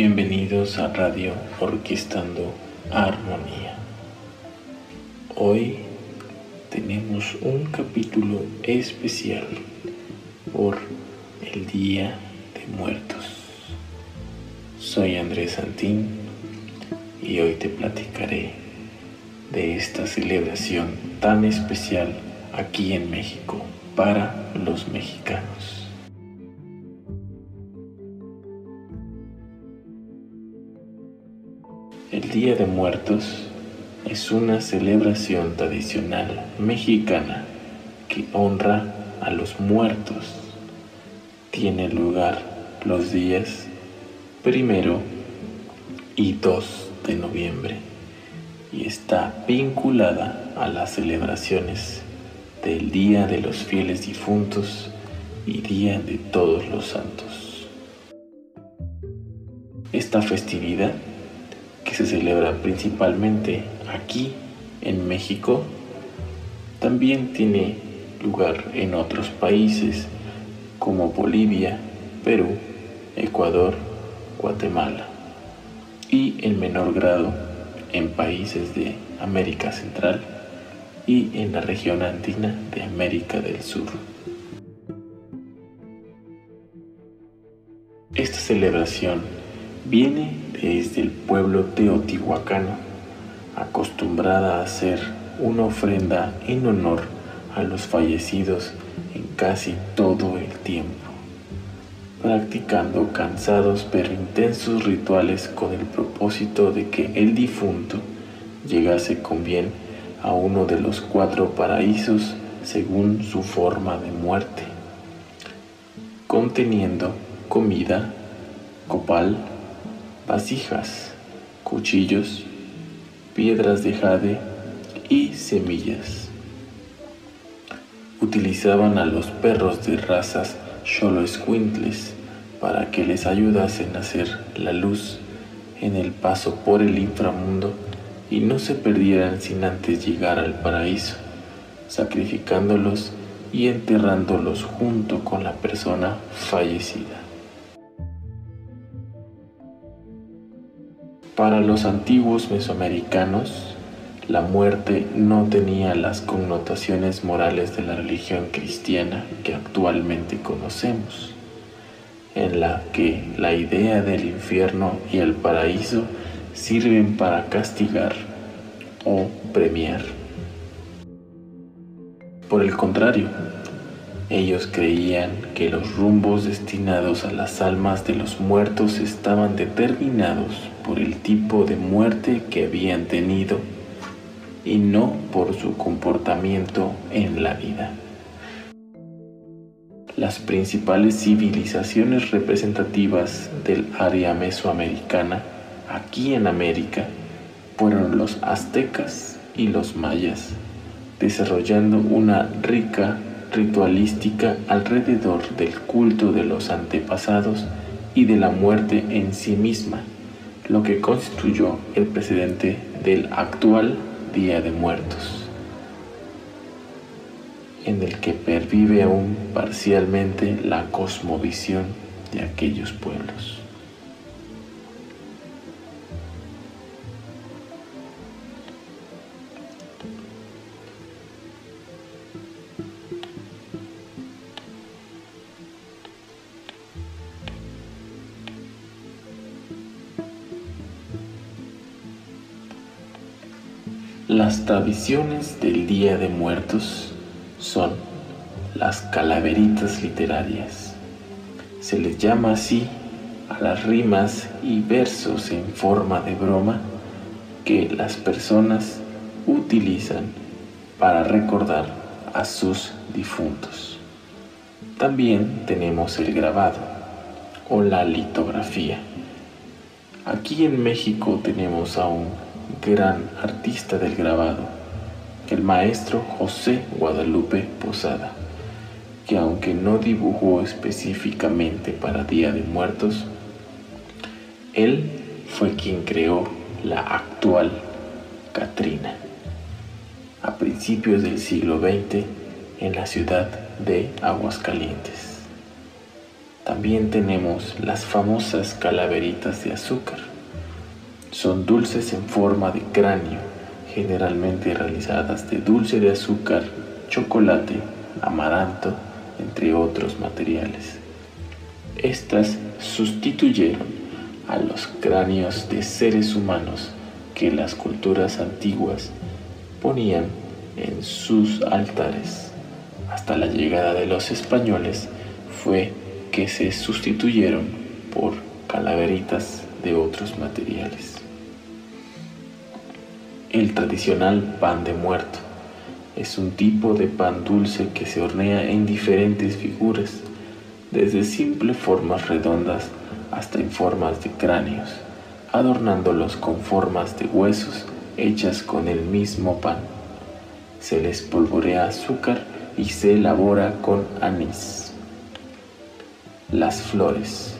Bienvenidos a Radio Orquestando Armonía. Hoy tenemos un capítulo especial por el Día de Muertos. Soy Andrés Santín y hoy te platicaré de esta celebración tan especial aquí en México para los mexicanos. El Día de Muertos es una celebración tradicional mexicana que honra a los muertos. Tiene lugar los días primero y 2 de noviembre y está vinculada a las celebraciones del Día de los Fieles Difuntos y Día de Todos los Santos. Esta festividad se celebra principalmente aquí en México, también tiene lugar en otros países como Bolivia, Perú, Ecuador, Guatemala y en menor grado en países de América Central y en la región andina de América del Sur. Esta celebración viene desde el pueblo teotihuacano, acostumbrada a hacer una ofrenda en honor a los fallecidos en casi todo el tiempo, practicando cansados pero intensos rituales con el propósito de que el difunto llegase con bien a uno de los cuatro paraísos según su forma de muerte, conteniendo comida, copal, vasijas, cuchillos, piedras de jade y semillas. Utilizaban a los perros de razas Xoloescuintles para que les ayudasen a hacer la luz en el paso por el inframundo y no se perdieran sin antes llegar al paraíso, sacrificándolos y enterrándolos junto con la persona fallecida. Para los antiguos mesoamericanos, la muerte no tenía las connotaciones morales de la religión cristiana que actualmente conocemos, en la que la idea del infierno y el paraíso sirven para castigar o premiar. Por el contrario, ellos creían que los rumbos destinados a las almas de los muertos estaban determinados por el tipo de muerte que habían tenido y no por su comportamiento en la vida. Las principales civilizaciones representativas del área mesoamericana aquí en América fueron los aztecas y los mayas, desarrollando una rica ritualística alrededor del culto de los antepasados y de la muerte en sí misma, lo que constituyó el precedente del actual Día de Muertos, en el que pervive aún parcialmente la cosmovisión de aquellos pueblos. Las tradiciones del Día de Muertos son las calaveritas literarias. Se les llama así a las rimas y versos en forma de broma que las personas utilizan para recordar a sus difuntos. También tenemos el grabado o la litografía. Aquí en México tenemos a un gran artista del grabado, el maestro José Guadalupe Posada, que aunque no dibujó específicamente para Día de Muertos, él fue quien creó la actual Catrina a principios del siglo XX en la ciudad de Aguascalientes. También tenemos las famosas calaveritas de azúcar. Son dulces en forma de cráneo, generalmente realizadas de dulce de azúcar, chocolate, amaranto, entre otros materiales. Estas sustituyeron a los cráneos de seres humanos que las culturas antiguas ponían en sus altares. Hasta la llegada de los españoles fue que se sustituyeron por calaveritas de otros materiales. El tradicional pan de muerto es un tipo de pan dulce que se hornea en diferentes figuras, desde simples formas redondas hasta en formas de cráneos, adornándolos con formas de huesos hechas con el mismo pan. Se les polvorea azúcar y se elabora con anís. Las flores.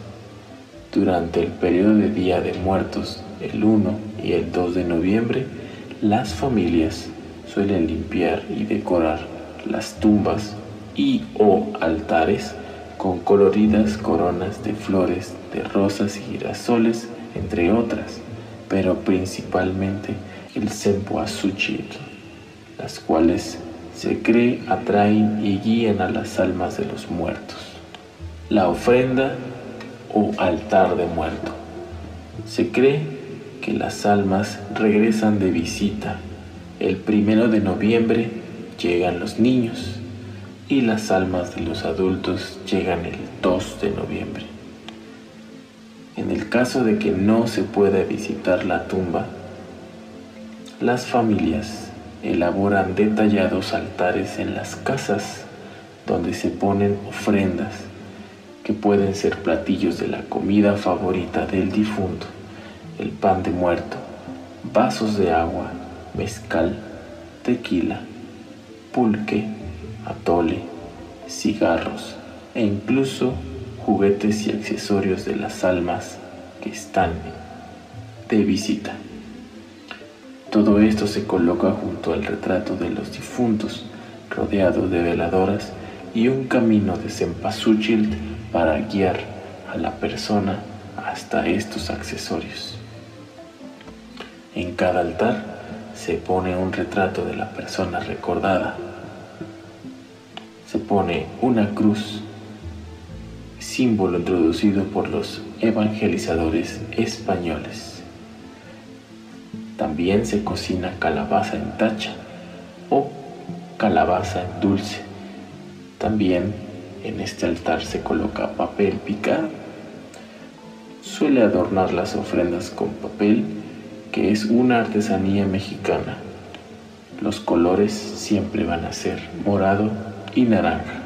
Durante el periodo de Día de Muertos, el 1 y el 2 de noviembre, las familias suelen limpiar y decorar las tumbas y o altares con coloridas coronas de flores, de rosas y girasoles, entre otras, pero principalmente el cempasúchil, las cuales se cree atraen y guían a las almas de los muertos. La ofrenda o altar de muerto. Se cree que las almas regresan de visita. El primero de noviembre llegan los niños y las almas de los adultos llegan el 2 de noviembre. En el caso de que no se pueda visitar la tumba, las familias elaboran detallados altares en las casas donde se ponen ofrendas que pueden ser platillos de la comida favorita del difunto, el pan de muerto, vasos de agua, mezcal, tequila, pulque, atole, cigarros e incluso juguetes y accesorios de las almas que están de visita. Todo esto se coloca junto al retrato de los difuntos, rodeado de veladoras y un camino de cempasúchil para guiar a la persona hasta estos accesorios. En cada altar se pone un retrato de la persona recordada. Se pone una cruz, símbolo introducido por los evangelizadores españoles. También se cocina calabaza en tacha o calabaza en dulce. También en este altar se coloca papel picado. Suele adornar las ofrendas con papel, que es una artesanía mexicana. Los colores siempre van a ser morado y naranja.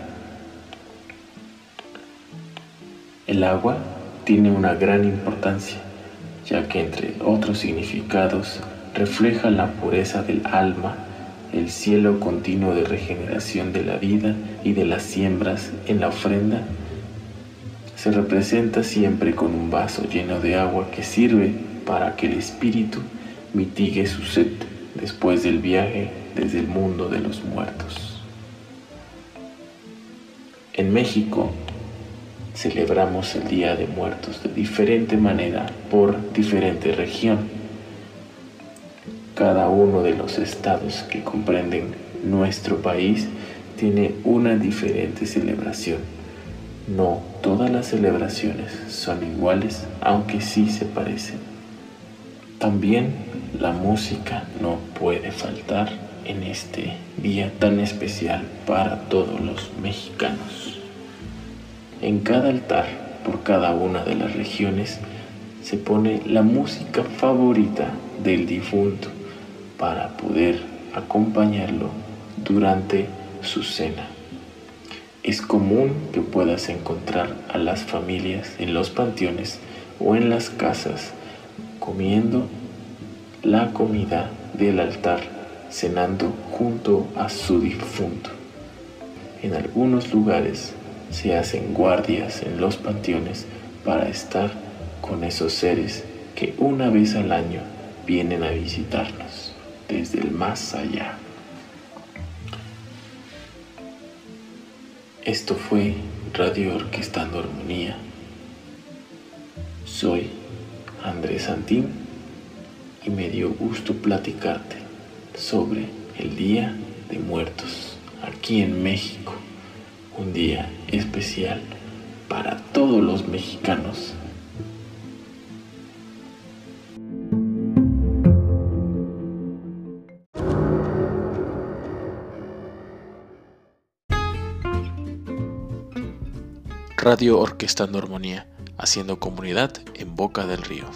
El agua tiene una gran importancia ya que entre otros significados refleja la pureza del alma, el cielo continuo de regeneración de la vida y de las siembras en la ofrenda, se representa siempre con un vaso lleno de agua que sirve para que el espíritu mitigue su sed después del viaje desde el mundo de los muertos. En México, celebramos el Día de Muertos de diferente manera por diferente región. Cada uno de los estados que comprenden nuestro país tiene una diferente celebración. No todas las celebraciones son iguales, aunque sí se parecen. También la música no puede faltar en este día tan especial para todos los mexicanos. En cada altar, por cada una de las regiones, se pone la música favorita del difunto para poder acompañarlo durante su cena. Es común que puedas encontrar a las familias en los panteones o en las casas comiendo la comida del altar, cenando junto a su difunto. En algunos lugares se hacen guardias en los panteones para estar con esos seres que una vez al año vienen a visitarnos desde el más allá. Esto fue Radio Orquestando Armonía. Soy Andrés Santín y me dio gusto platicarte sobre el Día de Muertos aquí en México. Un día especial para todos los mexicanos. Radio Orquestando Armonía, haciendo comunidad en Boca del Río.